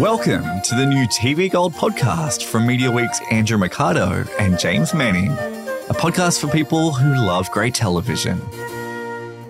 Welcome to the new TV Gold podcast from Media Week's Andrew Mercado and James Manning, a podcast for people who love great television.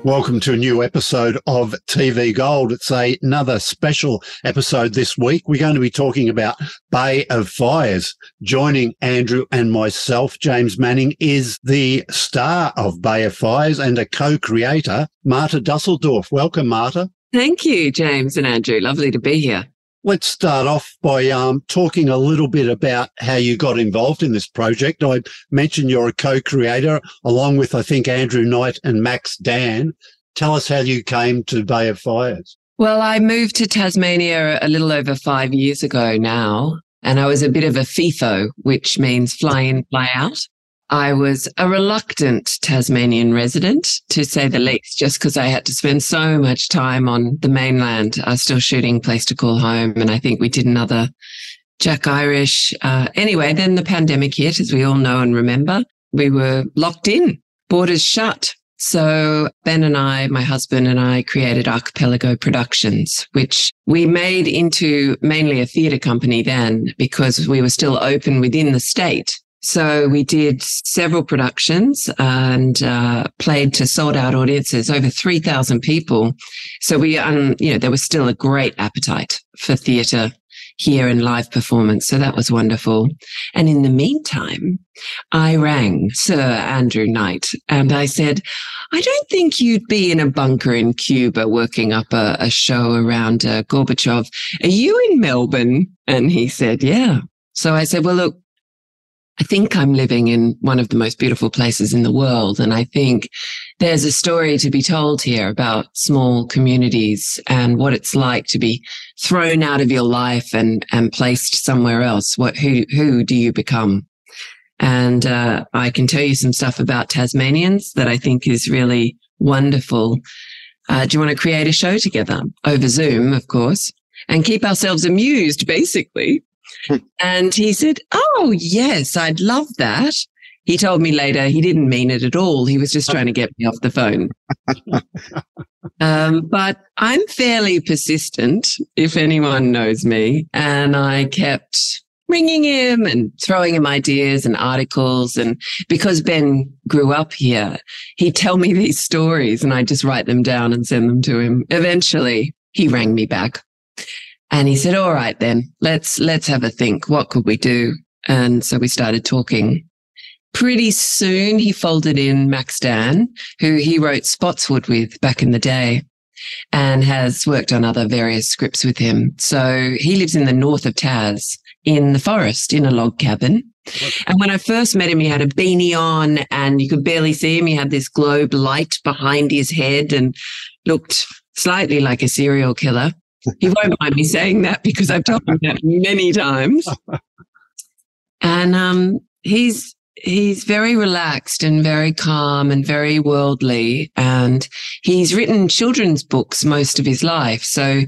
Welcome to a new episode of TV Gold. It's a, another special episode this week. We're going to be talking about Bay of Fires. Joining Andrew and myself, James Manning, is the star of Bay of Fires and a co-creator, Marta Dusseldorp. Welcome, Marta. Thank you, James and Andrew. Lovely to be here. Let's start off by um, talking a little bit about how you got involved in this project. I mentioned you're a co-creator along with, I think, Andrew Knight and Max Dann. Tell us how you came to Bay of Fires. Well, I moved to Tasmania a little over five years ago now, and I was a bit of a FIFO, which means fly in, fly out. I was a reluctant Tasmanian resident, to say the least, just because I had to spend so much time on the mainland, uh, still shooting Place to Call Home. And I think we did another Jack Irish. Uh, anyway, then the pandemic hit, as we all know and remember. We were locked in, borders shut. So Ben and I, my husband and I created Archipelago Productions, which we made into mainly a theatre company then because we were still open within the state. So we did several productions and uh, played to sold out audiences, over 3,000 people. So we, um, you know, there was still a great appetite for theatre here in live performance. So that was wonderful. And in the meantime, I rang Sir Andrew Knight and I said, I don't think you'd be in a bunker in Cuba working up a, a show around uh, Gorbachev. Are you in Melbourne? And he said, yeah. So I said, well, look, I think I'm living in one of the most beautiful places in the world. And I think there's a story to be told here about small communities and what it's like to be thrown out of your life and, and placed somewhere else. What, who, who do you become? And, uh, I can tell you some stuff about Tasmanians that I think is really wonderful. Uh, do you want to create a show together over Zoom, of course, and keep ourselves amused, basically? and he said, Oh, yes, I'd love that. He told me later he didn't mean it at all. He was just trying to get me off the phone. um, but I'm fairly persistent, if anyone knows me. And I kept ringing him and throwing him ideas and articles. And because Ben grew up here, he'd tell me these stories and I'd just write them down and send them to him. Eventually, he rang me back and he said, all right, then let's, let's have a think. What could we do? And so we started talking. Pretty soon he folded in Max Dann, who he wrote Spotswood with back in the day and has worked on other various scripts with him. So he lives in the north of Taz in the forest in a log cabin. And when I first met him, he had a beanie on and you could barely see him. He had this globe light behind his head and looked slightly like a serial killer. He won't mind me saying that because I've told him that many times. And um, he's he's very relaxed and very calm and very worldly. And he's written children's books most of his life. So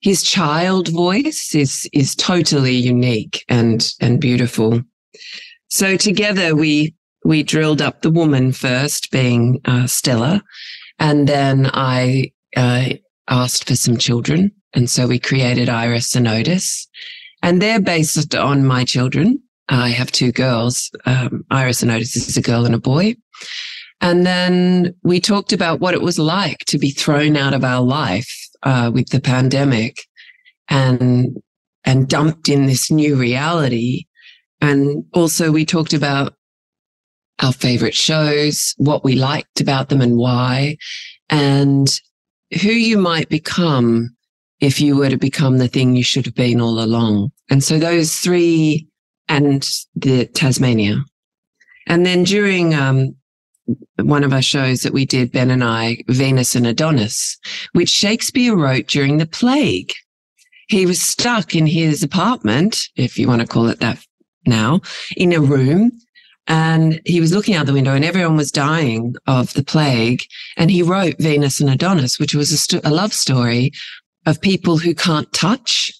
his child voice is is totally unique and and beautiful. So together we we drilled up the woman first, being uh, Stella, and then I uh, asked for some children. And so we created Iris and Otis. And they're based on my children. I have two girls. Um, Iris and Otis is a girl and a boy. And then we talked about what it was like to be thrown out of our life uh, with the pandemic and and dumped in this new reality. And also we talked about our favorite shows, what we liked about them and why, and who you might become if you were to become the thing you should have been all along. And so those three and the Tasmania. And then during um, one of our shows that we did, Ben and I, Venus and Adonis, which Shakespeare wrote during the plague. He was stuck in his apartment, if you want to call it that now, in a room. And he was looking out the window and everyone was dying of the plague. And he wrote Venus and Adonis, which was a, st- a love story of people who can't touch.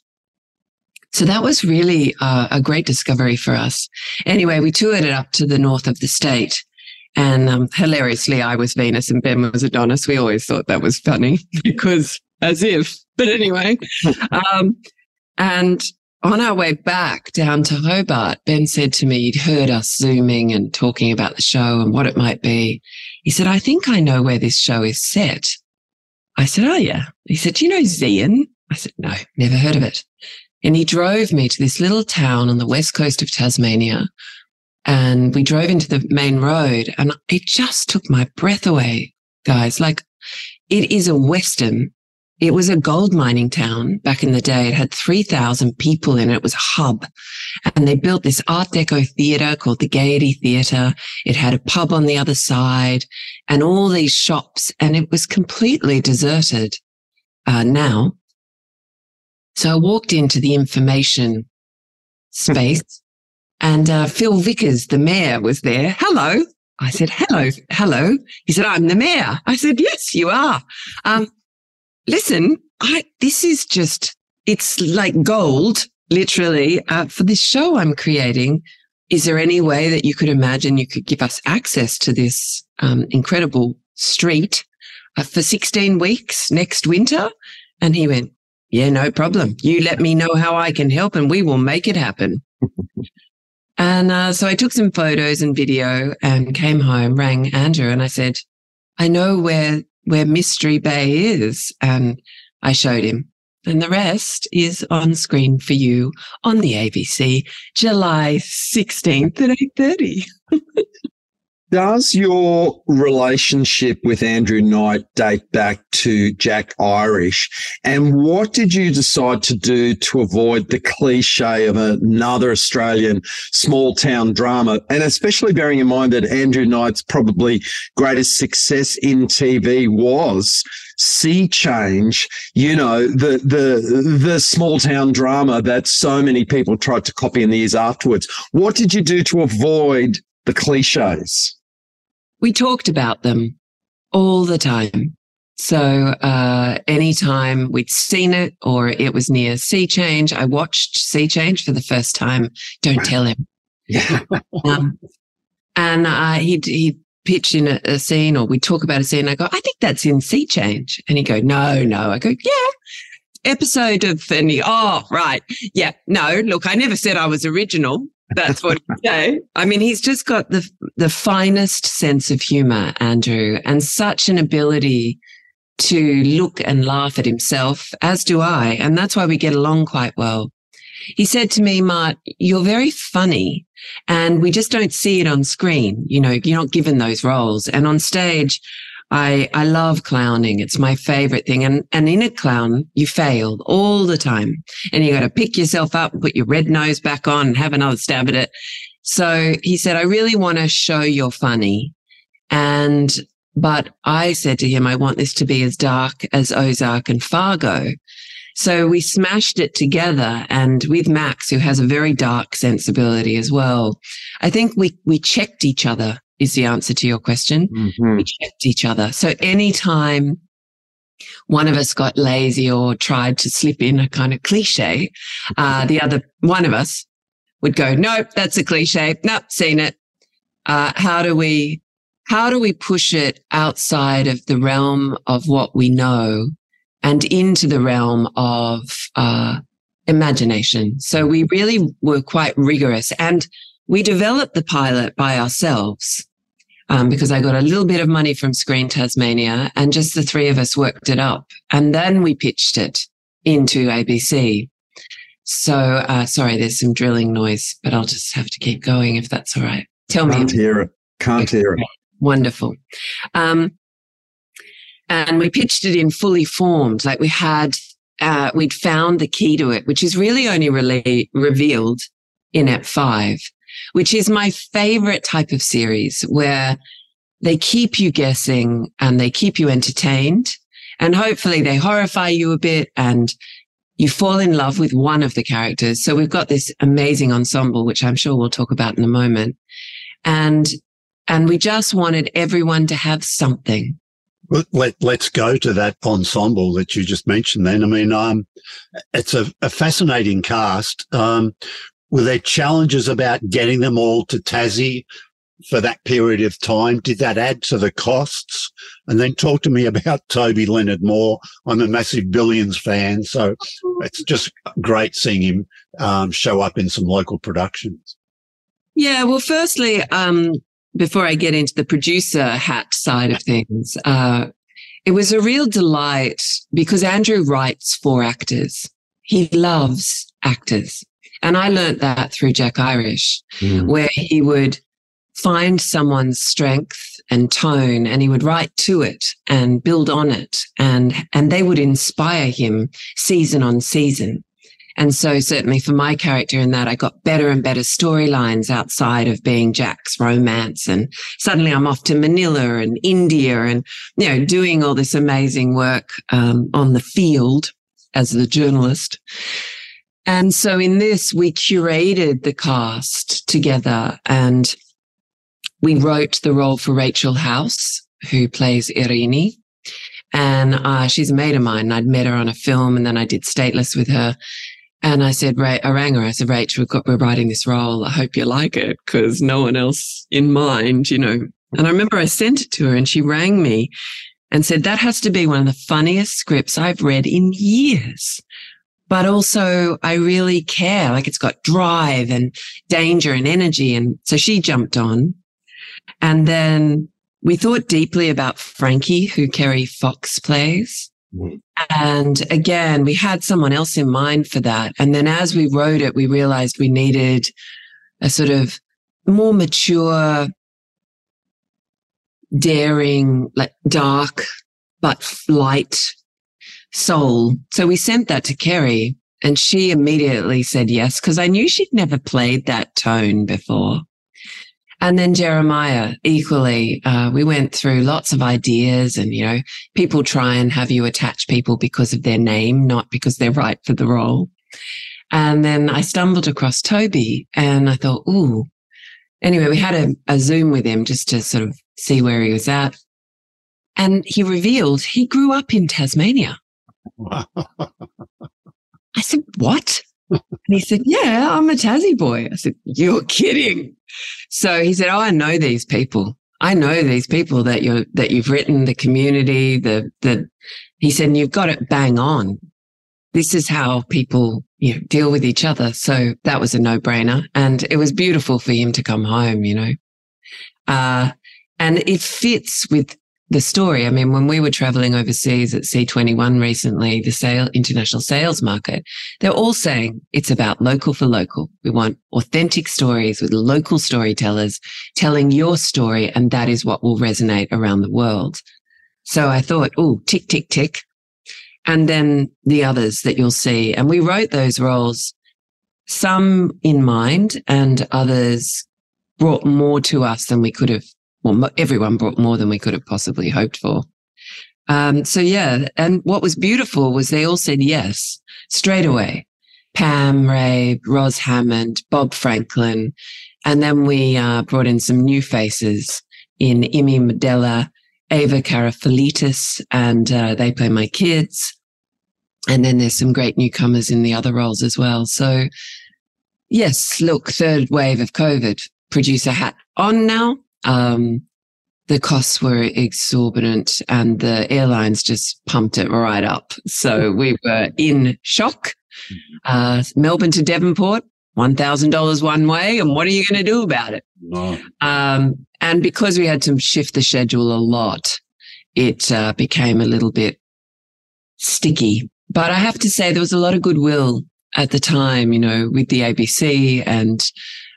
So that was really uh, a great discovery for us. Anyway, we toured it up to the north of the state. And um, hilariously, I was Venus and Ben was Adonis. We always thought that was funny because as if, but anyway. um, And on our way back down to Hobart, Ben said to me, he'd heard us zooming and talking about the show and what it might be. He said, I think I know where this show is set. I said, Oh, yeah. He said, Do you know Zeehan? I said, No, never heard of it. And he drove me to this little town on the west coast of Tasmania. And we drove into the main road and it just took my breath away, guys. Like it is a Western it was a gold mining town back in the day. It had 3,000 people in it. It was a hub. And they built this Art Deco theater called the Gaiety Theater. It had a pub on the other side and all these shops. And it was completely deserted uh, now. So I walked into the information space and uh, Phil Vickers, the mayor, was there. Hello. I said, hello, hello. He said, I'm the mayor. I said, yes, you are. Um, listen, I, this is just, it's like gold, literally, uh, for this show I'm creating. Is there any way that you could imagine you could give us access to this um, incredible street uh, for 16 weeks next winter? And he went, yeah, no problem. You let me know how I can help and we will make it happen. and uh, so I took some photos and video and came home, rang Andrew and I said, I know where where Mystery Bay is. And I showed him. And the rest is on screen for you on the ABC, July 16th at 8.30. Does your relationship with Andrew Knight date back to Jack Irish? And what did you decide to do to avoid the cliche of another Australian small town drama? And especially bearing in mind that Andrew Knight's probably greatest success in TV was Sea Change, you know, the the the small town drama that so many people tried to copy in the years afterwards. What did you do to avoid the cliches? We talked about them all the time. So uh, anytime we'd seen it or it was near Sea Change, I watched Sea Change for the first time. Don't tell him. Yeah. um, and uh, he'd he'd pitch in a, a, scene or we'd talk about a scene. I go, I think that's in Sea Change, and he'd go, No, no. I go, Yeah. Episode of and he, oh right, yeah, no. Look, I never said I was original. That's what he say. I mean, he's just got the the finest sense of humor, Andrew, and such an ability to look and laugh at himself, as do I, and that's why we get along quite well. He said to me, Mart, you're very funny and we just don't see it on screen. You know, you're not given those roles. And on stage, I, I love clowning. It's my favorite thing. And, and in a clown, you fail all the time and you got to pick yourself up, put your red nose back on and have another stab at it. So he said, I really want to show you're funny. And, but I said to him, I want this to be as dark as Ozark and Fargo. So we smashed it together and with Max, who has a very dark sensibility as well, I think we, we checked each other is the answer to your question. Mm-hmm. We checked each other. So anytime one of us got lazy or tried to slip in a kind of cliche, uh, the other one of us would go, nope, that's a cliche. Nope, seen it. Uh, how do we, how do we push it outside of the realm of what we know and into the realm of, uh, imagination? So we really were quite rigorous and we developed the pilot by ourselves um, because I got a little bit of money from Screen Tasmania and just the three of us worked it up. And then we pitched it into ABC. So, uh, sorry, there's some drilling noise, but I'll just have to keep going if that's all right. Tell Can't me. Can't hear it. Can't hear it. Wonderful. Um, and we pitched it in fully formed. Like we had, uh, we'd found the key to it, which is really only really revealed in Ep 5 which is my favorite type of series where they keep you guessing and they keep you entertained and hopefully they horrify you a bit and you fall in love with one of the characters. So we've got this amazing ensemble, which I'm sure we'll talk about in a moment. And, and we just wanted everyone to have something. Let, let's go to that ensemble that you just mentioned then. I mean, um, it's a, a fascinating cast. Um, were there challenges about getting them all to Tassie for that period of time? Did that add to the costs? And then talk to me about Toby Leonard Moore. I'm a massive Billions fan, so it's just great seeing him um, show up in some local productions. Yeah, well, firstly, um, before I get into the producer hat side of things, uh, it was a real delight because Andrew writes for actors. He loves actors. And I learned that through Jack Irish, mm. where he would find someone's strength and tone and he would write to it and build on it. And and they would inspire him season on season. And so certainly for my character in that i got better and better storylines outside of being jack's romance. And suddenly i'm off to manila and india and you know doing all this amazing work um, on the field as the journalist and so in this we curated the cast together and we wrote the role for Rachel House, who plays Irini. And uh, she's a mate of mine. I'd met her on a film and then I did Stateless with her. And I said, Ray, I rang her. I said, Rach, we've got, we're writing this role. I hope you like it because no one else in mind, you know. And I remember I sent it to her and she rang me and said, that has to be one of the funniest scripts I've read in years. But also I really care. Like it's got drive and danger and energy. And so she jumped on and then we thought deeply about Frankie, who Kerry Fox plays. Mm. And again, we had someone else in mind for that. And then as we wrote it, we realized we needed a sort of more mature, daring, like dark, but light soul. So we sent that to Kerry and she immediately said yes, because I knew she'd never played that tone before. And then Jeremiah, equally, uh, we went through lots of ideas and, you know, people try and have you attach people because of their name, not because they're right for the role. And then I stumbled across Toby and I thought, ooh, anyway, we had a, a Zoom with him just to sort of see where he was at. And he revealed he grew up in Tasmania. I said, what? and he said, yeah, I'm a Tassie boy. I said, you're kidding. So he said, Oh, I know these people. I know these people that you're, that you've written, the community, the, the, he said, you've got it bang on. This is how people, you know, deal with each other. So that was a no brainer. And it was beautiful for him to come home, you know. Uh, and it fits with the story. I mean, when we were traveling overseas at C21 recently, the sale, international sales market, they're all saying it's about local for local. We want authentic stories with local storytellers telling your story. And that is what will resonate around the world. So I thought, oh, tick, tick, tick. And then the others that you'll see. And we wrote those roles, some in mind and others brought more to us than we could have well, everyone brought more than we could have possibly hoped for. Um, so yeah, and what was beautiful was they all said yes straight away. Pam Ray, Ros Hammond, Bob Franklin, and then we uh, brought in some new faces in Imi Medela, Ava Karafalitis, and uh, they play my kids. And then there's some great newcomers in the other roles as well. So yes, look, third wave of COVID, producer hat on now um, the costs were exorbitant and the airlines just pumped it right up. So we were in shock. Mm-hmm. Uh, Melbourne to Devonport, $1,000 one way. And what are you going to do about it? Wow. Um, and because we had to shift the schedule a lot, it uh, became a little bit sticky. But I have to say, there was a lot of goodwill at the time, you know, with the ABC and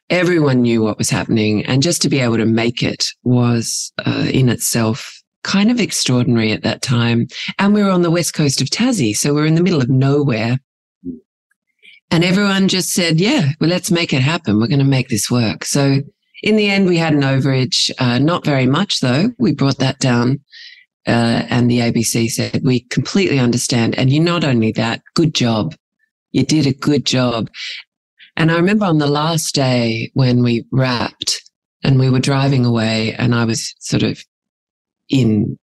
everyone knew what was happening. And just to be able to make it was uh, in itself kind of extraordinary at that time. And we were on the west coast of Tassie. So we we're in the middle of nowhere. And everyone just said, yeah, well, let's make it happen. We're going to make this work. So in the end, we had an overage, uh, not very much though. We brought that down. Uh, and the ABC said, we completely understand. And you not only that, good job. You did a good job. And I remember on the last day when we wrapped and we were driving away and I was sort of in,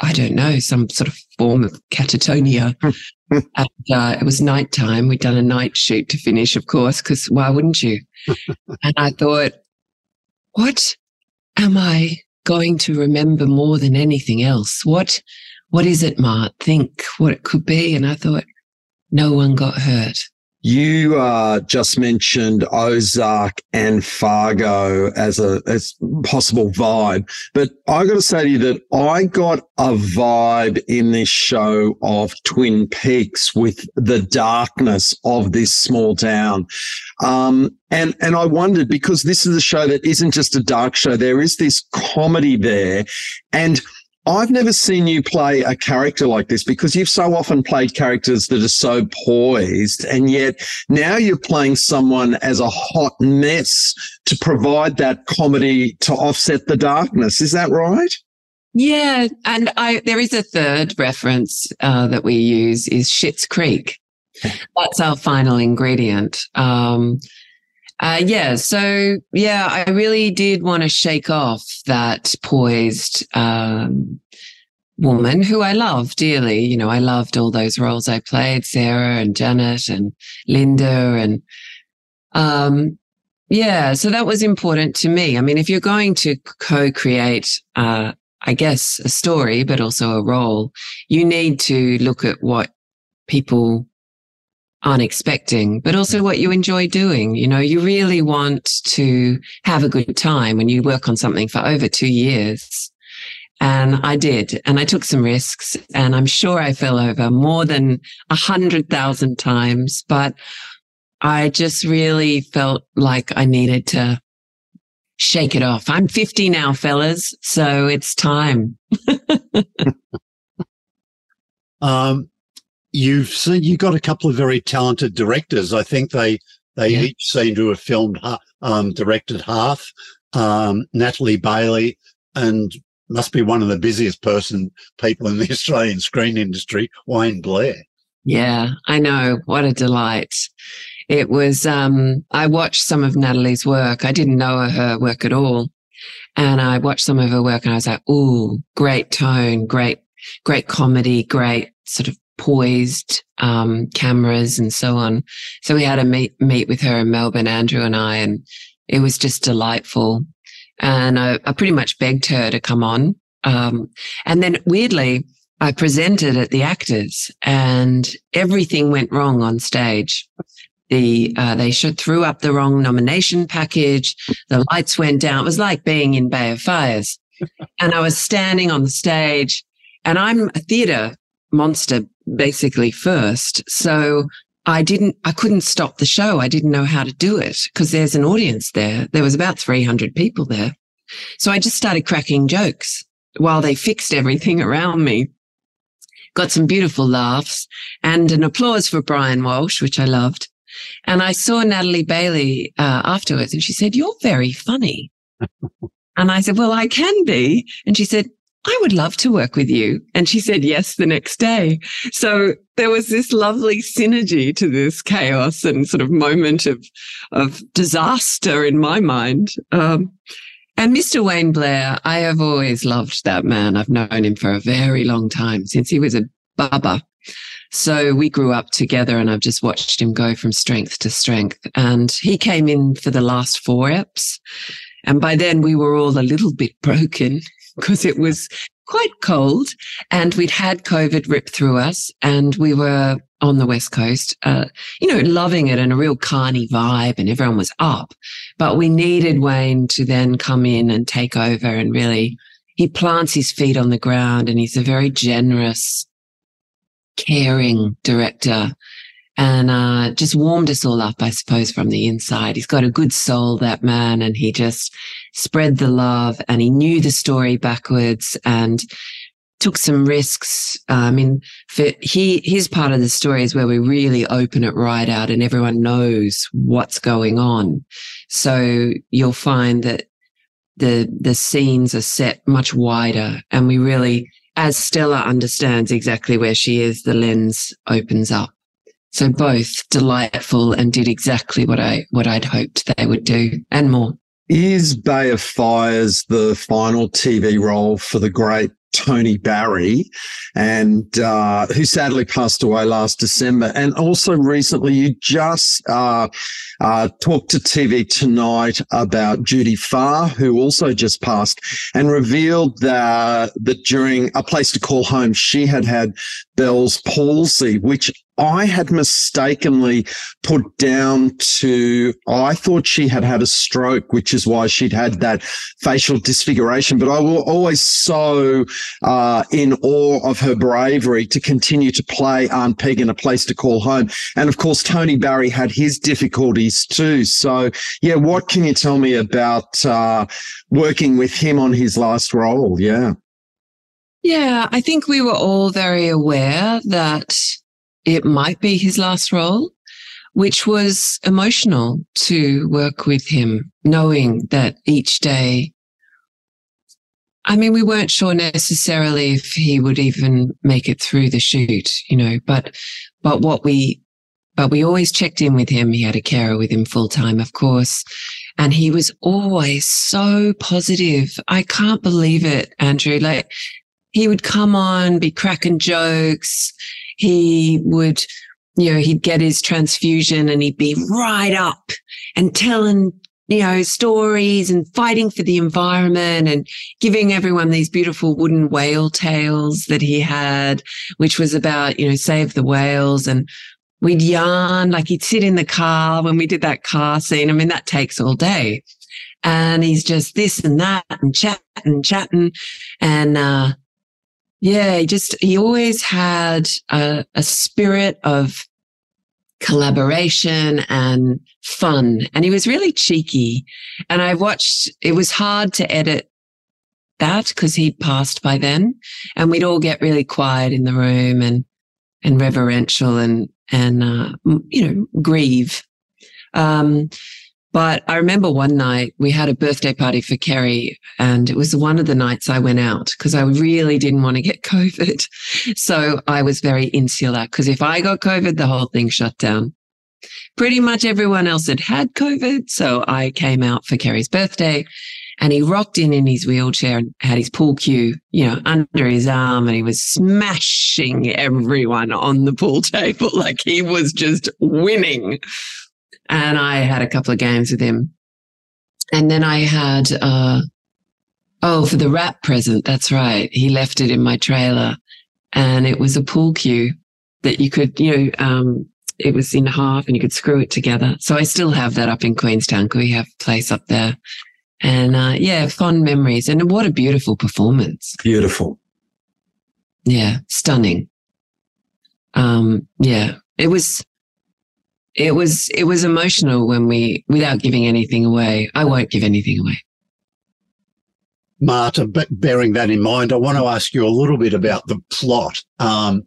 I don't know, some sort of form of catatonia. and uh, it was nighttime. We'd done a night shoot to finish, of course, because why wouldn't you? and I thought, what? am I going to remember more than anything else? What, what is it, Mart? Think what it could be. And I thought, no one got hurt. You uh, just mentioned Ozark and Fargo as a as possible vibe, but I got to say to you that I got a vibe in this show of Twin Peaks with the darkness of this small town, um, and and I wondered because this is a show that isn't just a dark show. There is this comedy there, and I've never seen you play a character like this because you've so often played characters that are so poised. And yet now you're playing someone as a hot mess to provide that comedy to offset the darkness. Is that right? Yeah. And I, there is a third reference uh, that we use is Schitt's Creek. That's our final ingredient. Um, uh, yeah. So yeah, I really did want to shake off that poised, um, woman who I love dearly. You know, I loved all those roles I played, Sarah and Janet and Linda and, um, yeah. So that was important to me. I mean, if you're going to co-create, uh, I guess a story, but also a role, you need to look at what people aren't expecting, but also what you enjoy doing. You know, you really want to have a good time when you work on something for over two years. And I did, and I took some risks and I'm sure I fell over more than a hundred thousand times, but I just really felt like I needed to shake it off. I'm 50 now, fellas. So it's time. um, you've seen you got a couple of very talented directors. I think they they yeah. each seem to have filmed um, directed half. Um, Natalie Bailey and must be one of the busiest person people in the Australian screen industry, Wayne Blair. Yeah, I know. What a delight. It was, um, I watched some of Natalie's work. I didn't know her work at all. And I watched some of her work and I was like, ooh, great tone, great, great comedy, great sort of poised um, cameras and so on. So we had a meet meet with her in Melbourne, Andrew and I, and it was just delightful. And I, I pretty much begged her to come on. Um, and then weirdly, I presented at the actors, and everything went wrong on stage. The uh, they should, threw up the wrong nomination package. The lights went down. It was like being in Bay of Fires. and I was standing on the stage, and I'm a theatre monster basically first. So I didn't, I couldn't stop the show. I didn't know how to do it because there's an audience there. There was about 300 people there. So I just started cracking jokes while they fixed everything around me. Got some beautiful laughs and an applause for Brian Walsh, which I loved. And I saw Natalie Bailey uh, afterwards and she said, You're very funny. and I said, Well, I can be. And she said, I would love to work with you. And she said yes the next day. So there was this lovely synergy to this chaos and sort of moment of, of disaster in my mind. Um, and Mr. Wayne Blair, I have always loved that man. I've known him for a very long time since he was a baba. So we grew up together and I've just watched him go from strength to strength. And he came in for the last four eps. And by then we were all a little bit broken because it was quite cold and we'd had COVID rip through us and we were on the West Coast, uh, you know, loving it and a real carny vibe and everyone was up. But we needed Wayne to then come in and take over and really, he plants his feet on the ground and he's a very generous, caring director and uh, just warmed us all up, I suppose, from the inside. He's got a good soul, that man, and he just spread the love and he knew the story backwards and took some risks. Uh, I mean, for he, his part of the story is where we really open it right out and everyone knows what's going on. So you'll find that the, the scenes are set much wider and we really, as Stella understands exactly where she is, the lens opens up. So both delightful and did exactly what I what I'd hoped they would do and more. Is Bay of Fires the final TV role for the great Tony Barry, and uh, who sadly passed away last December. And also recently, you just uh, uh, talked to TV tonight about Judy Farr, who also just passed, and revealed that that during a place to call home, she had had Bell's palsy, which I had mistakenly put down to, I thought she had had a stroke, which is why she'd had that facial disfiguration. But I was always so uh, in awe of her bravery to continue to play Aunt Peg in a place to call home. And of course, Tony Barry had his difficulties too. So, yeah, what can you tell me about uh, working with him on his last role? Yeah. Yeah, I think we were all very aware that it might be his last role, which was emotional to work with him, knowing that each day. I mean, we weren't sure necessarily if he would even make it through the shoot, you know, but, but what we, but we always checked in with him. He had a carer with him full time, of course. And he was always so positive. I can't believe it, Andrew. Like he would come on, be cracking jokes he would, you know, he'd get his transfusion and he'd be right up and telling, you know, stories and fighting for the environment and giving everyone these beautiful wooden whale tales that he had, which was about, you know, save the whales. And we'd yarn, like he'd sit in the car when we did that car scene. I mean, that takes all day. And he's just this and that and chatting chatting. And, uh, yeah, he just, he always had a, a spirit of collaboration and fun. And he was really cheeky. And I watched, it was hard to edit that because he'd passed by then. And we'd all get really quiet in the room and, and reverential and, and, uh, you know, grieve. Um, but I remember one night we had a birthday party for Kerry and it was one of the nights I went out because I really didn't want to get COVID. So I was very insular because if I got COVID, the whole thing shut down. Pretty much everyone else had had COVID. So I came out for Kerry's birthday and he rocked in in his wheelchair and had his pool cue, you know, under his arm and he was smashing everyone on the pool table like he was just winning and I had a couple of games with him. And then I had, uh, oh, for the wrap present. That's right. He left it in my trailer and it was a pool cue that you could, you know, um, it was in half and you could screw it together. So I still have that up in Queenstown we have a place up there. And, uh, yeah, fond memories. And what a beautiful performance. Beautiful. Yeah. Stunning. Um, yeah, it was, it was it was emotional when we without giving anything away. I won't give anything away. Marta bearing that in mind i want to ask you a little bit about the plot. Um,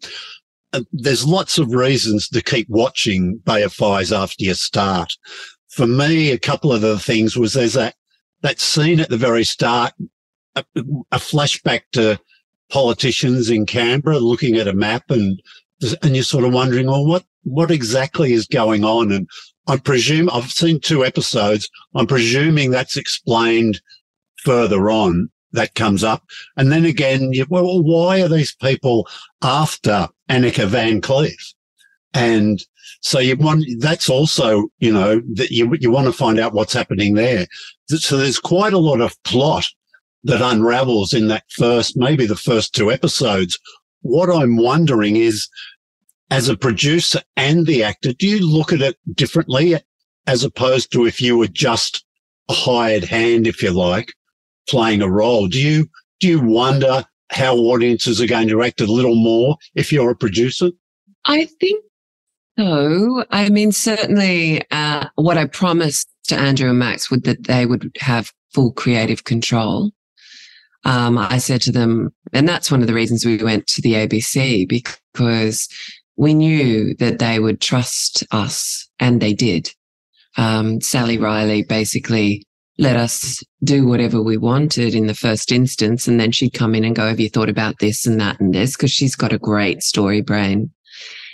uh, there's lots of reasons to keep watching bay of fires after you start. For me a couple of the things was there's that that scene at the very start a, a flashback to politicians in canberra looking at a map and and you're sort of wondering, well, what what exactly is going on? And I presume I've seen two episodes. I'm presuming that's explained further on. That comes up, and then again, you, well, why are these people after Annika Van Cleef? And so you want that's also you know that you you want to find out what's happening there. So there's quite a lot of plot that unravels in that first, maybe the first two episodes. What I'm wondering is as a producer and the actor, do you look at it differently as opposed to if you were just a hired hand, if you like, playing a role? Do you, do you wonder how audiences are going to react a little more if you're a producer? I think so. I mean, certainly, uh, what I promised to Andrew and Max would that they would have full creative control. Um, I said to them, and that's one of the reasons we went to the ABC because we knew that they would trust us and they did. Um, Sally Riley basically let us do whatever we wanted in the first instance. And then she'd come in and go, have you thought about this and that and this? Cause she's got a great story brain.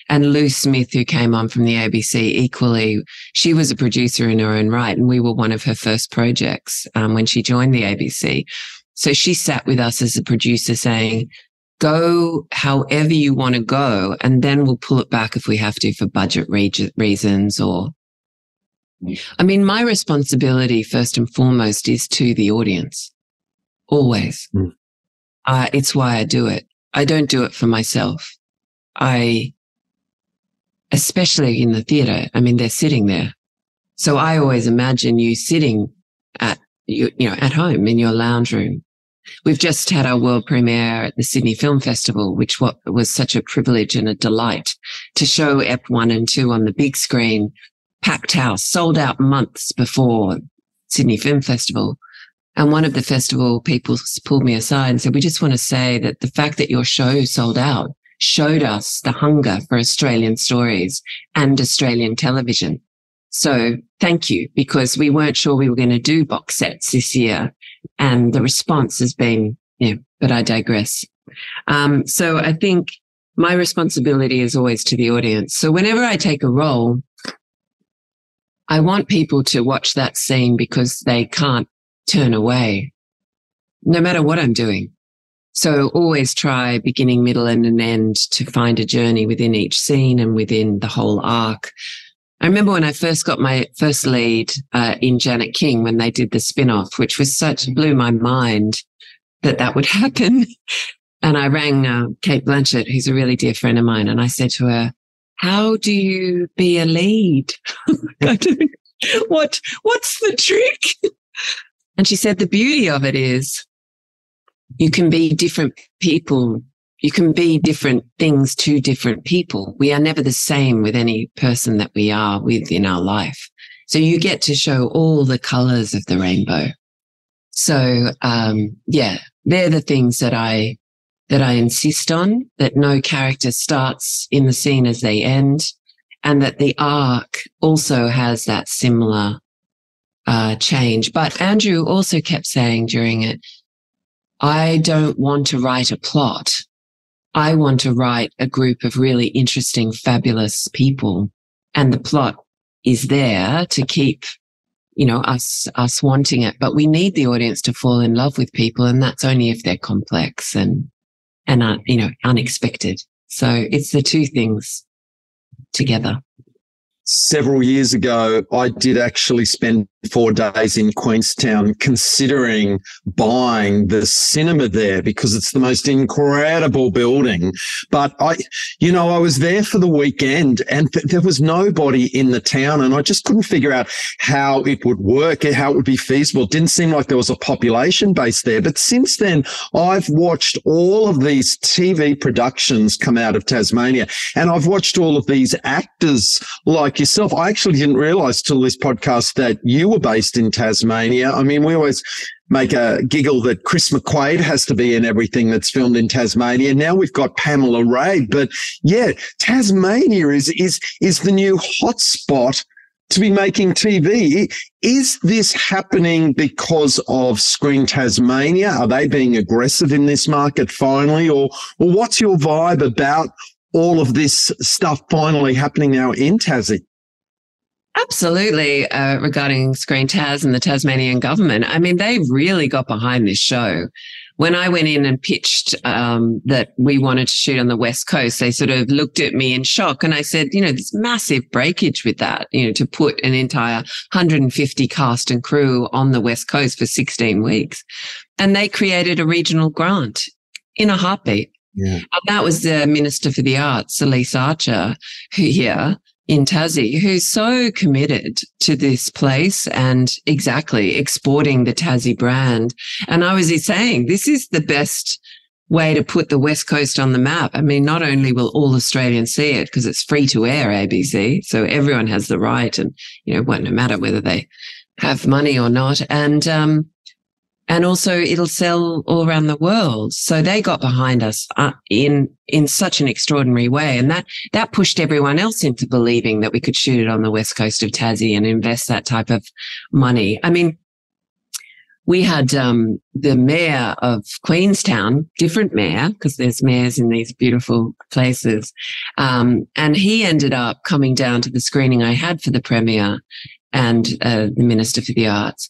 And Lou Smith, who came on from the ABC equally, she was a producer in her own right. And we were one of her first projects, um, when she joined the ABC. So she sat with us as a producer saying, go however you want to go, and then we'll pull it back if we have to for budget re- reasons or. I mean, my responsibility first and foremost is to the audience. Always. Mm. Uh, it's why I do it. I don't do it for myself. I, especially in the theater, I mean, they're sitting there. So I always imagine you sitting at, you, you know, at home in your lounge room We've just had our world premiere at the Sydney Film Festival, which was such a privilege and a delight to show EP one and two on the big screen, packed house, sold out months before Sydney Film Festival. And one of the festival people pulled me aside and said, we just want to say that the fact that your show sold out showed us the hunger for Australian stories and Australian television. So thank you because we weren't sure we were going to do box sets this year and the response has been, yeah, but I digress. Um, so I think my responsibility is always to the audience. So whenever I take a role, I want people to watch that scene because they can't turn away, no matter what I'm doing. So always try beginning, middle, and an end to find a journey within each scene and within the whole arc. I remember when I first got my first lead uh, in Janet King when they did the spin off, which was such blew my mind that that would happen. And I rang uh, Cate Blanchett, who's a really dear friend of mine, and I said to her, "How do you be a lead? what What's the trick?" And she said, "The beauty of it is you can be different people you can be different things to different people. We are never the same with any person that we are with in our life. So you get to show all the colors of the rainbow. So, um, yeah, they're the things that I, that I insist on that no character starts in the scene as they end and that the arc also has that similar, uh, change. But Andrew also kept saying during it, I don't want to write a plot. I want to write a group of really interesting, fabulous people. And the plot is there to keep, you know, us, us wanting it. But we need the audience to fall in love with people. And that's only if they're complex and, and, uh, you know, unexpected. So it's the two things together several years ago, I did actually spend four days in Queenstown considering buying the cinema there because it's the most incredible building. But I, you know, I was there for the weekend and th- there was nobody in the town and I just couldn't figure out how it would work, how it would be feasible. It didn't seem like there was a population base there. But since then, I've watched all of these TV productions come out of Tasmania and I've watched all of these actors like yourself. I actually didn't realize till this podcast that you were based in Tasmania. I mean, we always make a giggle that Chris McQuaid has to be in everything that's filmed in Tasmania. Now we've got Pamela Reid, but yeah, Tasmania is, is, is the new hotspot to be making TV. Is this happening because of Screen Tasmania? Are they being aggressive in this market finally? Or, or what's your vibe about all of this stuff finally happening now in Tassie? Absolutely, uh, regarding Screen Tas and the Tasmanian government. I mean, they really got behind this show. When I went in and pitched um, that we wanted to shoot on the West Coast, they sort of looked at me in shock. And I said, you know, there's massive breakage with that, you know, to put an entire 150 cast and crew on the West Coast for 16 weeks. And they created a regional grant in a heartbeat. Yeah. And that was the Minister for the Arts, Elise Archer, who here in Tassie who's so committed to this place and exactly exporting the Tassie brand. And I was saying, this is the best way to put the West Coast on the map. I mean, not only will all Australians see it because it's free to air ABC, so everyone has the right and, you know, what no matter whether they have money or not. And, um, and also it'll sell all around the world. So they got behind us uh, in in such an extraordinary way, and that that pushed everyone else into believing that we could shoot it on the west coast of Tassie and invest that type of money. I mean, we had um, the mayor of Queenstown, different mayor because there's mayors in these beautiful places, um, and he ended up coming down to the screening I had for the premiere and uh, the minister for the arts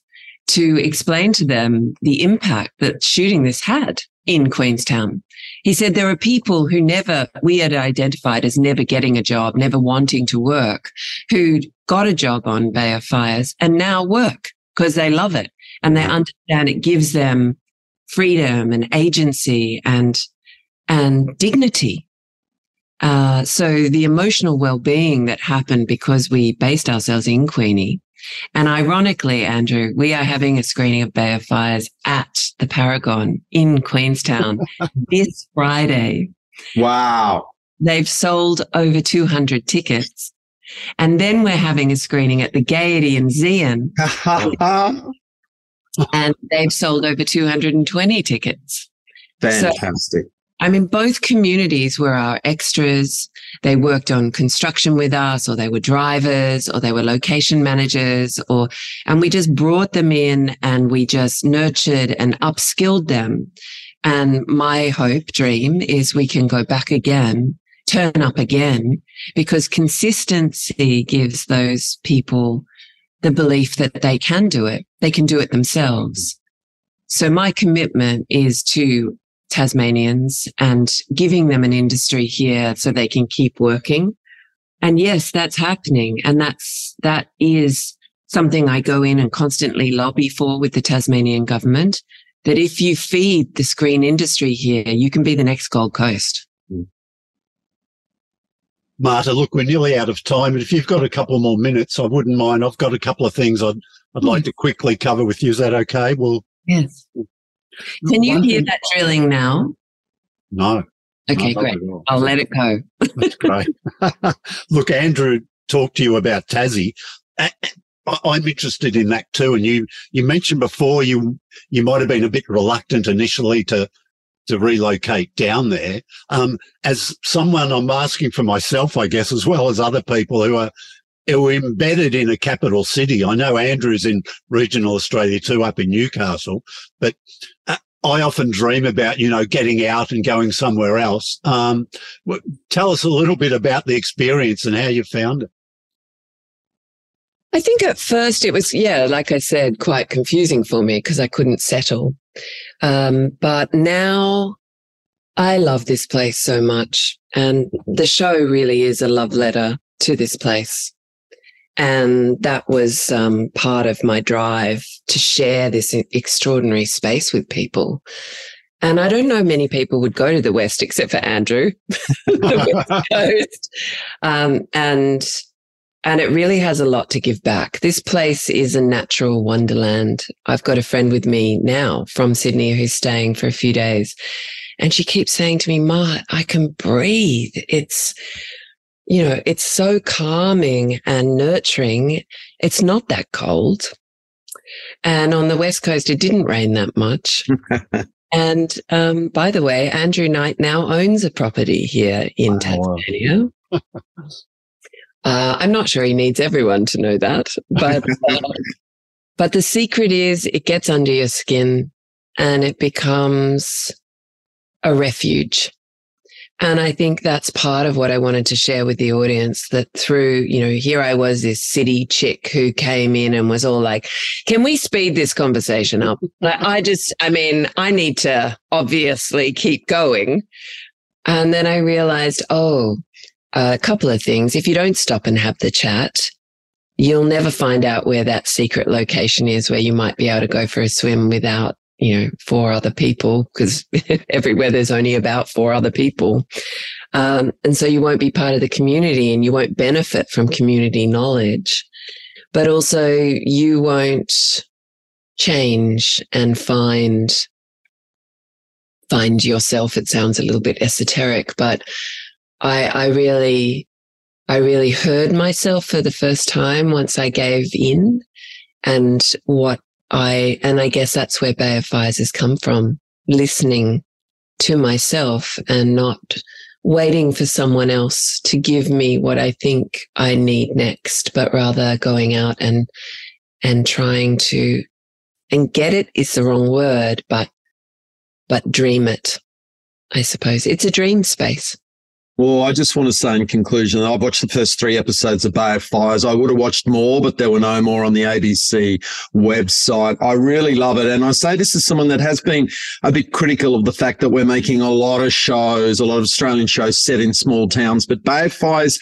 to explain to them the impact that shooting this had in Queenstown. He said there are people who never, we had identified as never getting a job, never wanting to work, who got a job on Bay of Fires and now work because they love it and they understand it gives them freedom and agency and, and dignity. Uh, so the emotional well-being that happened because we based ourselves in Queenie and ironically, Andrew, we are having a screening of Bay of Fires at the Paragon in Queenstown this Friday. Wow. They've sold over 200 tickets. And then we're having a screening at the Gaiety in Zeehan. and they've sold over 220 tickets. Fantastic. So, I mean, both communities were our extras. They worked on construction with us, or they were drivers, or they were location managers, or, and we just brought them in and we just nurtured and upskilled them. And my hope, dream is we can go back again, turn up again, because consistency gives those people the belief that they can do it. They can do it themselves. So my commitment is to Tasmanians and giving them an industry here so they can keep working. And yes, that's happening. And that's, that is something I go in and constantly lobby for with the Tasmanian government. That if you feed the screen industry here, you can be the next Gold Coast. Hmm. Marta, look, we're nearly out of time. But if you've got a couple more minutes, I wouldn't mind. I've got a couple of things I'd, I'd hmm. like to quickly cover with you. Is that okay? Well, yes. Can you hear that drilling now? No. Okay, no, great. I'll let it go. That's great. Look, Andrew talked to you about Tassie. I'm interested in that too. And you, you mentioned before you, you might have been a bit reluctant initially to, to relocate down there. Um, as someone I'm asking for myself, I guess, as well as other people who are, who are embedded in a capital city. I know Andrew's in regional Australia too, up in Newcastle, but uh, I often dream about, you know, getting out and going somewhere else. Um, tell us a little bit about the experience and how you found it. I think at first it was, yeah, like I said, quite confusing for me because I couldn't settle. Um, but now I love this place so much. And the show really is a love letter to this place. And that was um, part of my drive to share this extraordinary space with people. And I don't know many people would go to the West except for Andrew, the West Coast. Um, and and it really has a lot to give back. This place is a natural wonderland. I've got a friend with me now from Sydney who's staying for a few days. And she keeps saying to me, Ma, I can breathe. It's you know, it's so calming and nurturing. It's not that cold. And on the West Coast, it didn't rain that much. and um, by the way, Andrew Knight now owns a property here in Tasmania. Uh, I'm not sure he needs everyone to know that, but uh, but the secret is it gets under your skin and it becomes a refuge. And I think that's part of what I wanted to share with the audience that through, you know, here I was this city chick who came in and was all like, can we speed this conversation up? I just, I mean, I need to obviously keep going. And then I realized, oh, a couple of things. If you don't stop and have the chat, you'll never find out where that secret location is where you might be able to go for a swim without you know, four other people because everywhere there's only about four other people. Um, and so you won't be part of the community and you won't benefit from community knowledge, but also you won't change and find, find yourself. It sounds a little bit esoteric, but I, I really, I really heard myself for the first time once I gave in and what I, and I guess that's where Bay of Fires has come from, listening to myself and not waiting for someone else to give me what I think I need next, but rather going out and, and trying to, and get it is the wrong word, but, but dream it. I suppose it's a dream space. Well, I just want to say in conclusion, I've watched the first three episodes of Bay of Fires. I would have watched more, but there were no more on the ABC website. I really love it. And I say this as someone that has been a bit critical of the fact that we're making a lot of shows, a lot of Australian shows set in small towns, but Bay of Fires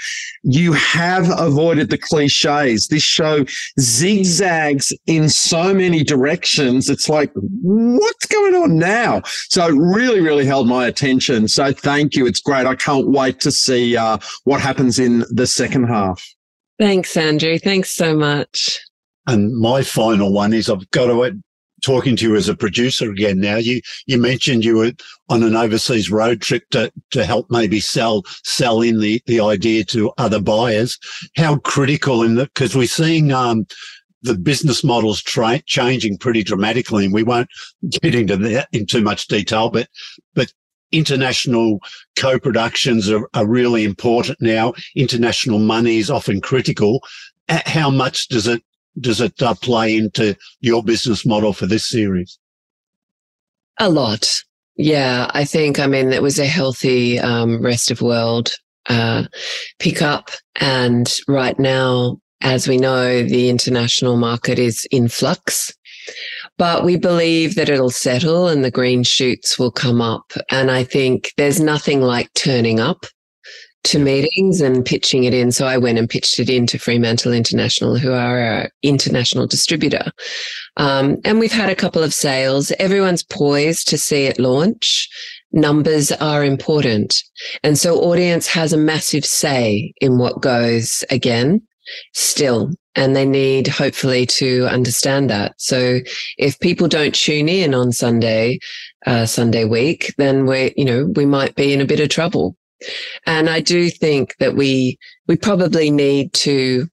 you have avoided the cliches. This show zigzags in so many directions. It's like, what's going on now? So it really, really held my attention. So thank you. It's great. I can't wait to see uh, what happens in the second half. Thanks, Andrew. Thanks so much. And my final one is I've got to talking to you as a producer again now. You you mentioned you were on an overseas road trip to to help maybe sell sell in the the idea to other buyers. How critical in that because we're seeing um the business models tra- changing pretty dramatically, and we won't get into that in too much detail, but but international co-productions are, are really important now. International money is often critical. How much does it does it uh, play into your business model for this series? A lot. Yeah, I think, I mean, it was a healthy um, rest of world uh, pickup. And right now, as we know, the international market is in flux. But we believe that it'll settle and the green shoots will come up. And I think there's nothing like turning up to meetings and pitching it in. So I went and pitched it in to Fremantle International, who are our international distributor. Um, and we've had a couple of sales. Everyone's poised to see it launch. Numbers are important. And so audience has a massive say in what goes again still. And they need hopefully to understand that. So if people don't tune in on Sunday, uh, Sunday week, then we're, you know, we might be in a bit of trouble. And I do think that we, we probably need to,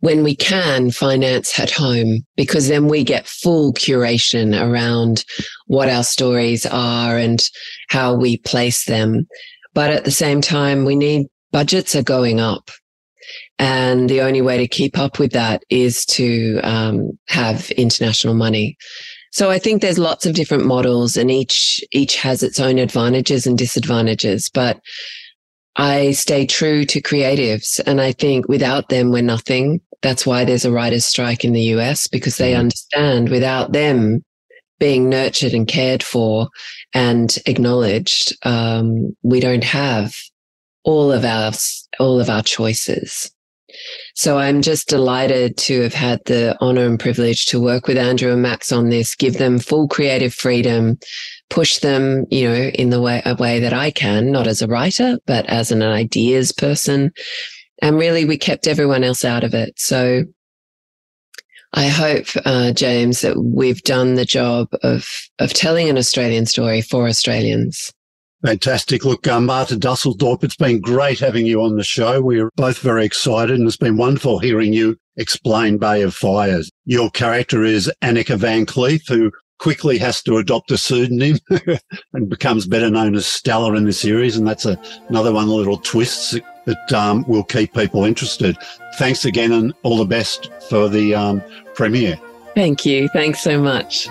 when we can, finance at home because then we get full curation around what our stories are and how we place them. But at the same time, we need budgets are going up. And the only way to keep up with that is to um, have international money. So I think there's lots of different models and each, each has its own advantages and disadvantages, but I stay true to creatives. And I think without them, we're nothing. That's why there's a writer's strike in the US because they mm-hmm. understand without them being nurtured and cared for and acknowledged, um, we don't have all of our, all of our choices. So I'm just delighted to have had the honor and privilege to work with Andrew and Max on this, give them full creative freedom, push them, you know, in the way, a way that I can, not as a writer, but as an ideas person. And really we kept everyone else out of it. So I hope, uh, James, that we've done the job of, of telling an Australian story for Australians. Fantastic. Look, um, Marta Dusseldorp, it's been great having you on the show. We're both very excited and it's been wonderful hearing you explain Bay of Fires. Your character is Annika Van Cleef, who quickly has to adopt a pseudonym and becomes better known as Stella in the series. And that's a, another one of the little twists that um, will keep people interested. Thanks again and all the best for the um, premiere. Thank you. Thanks so much.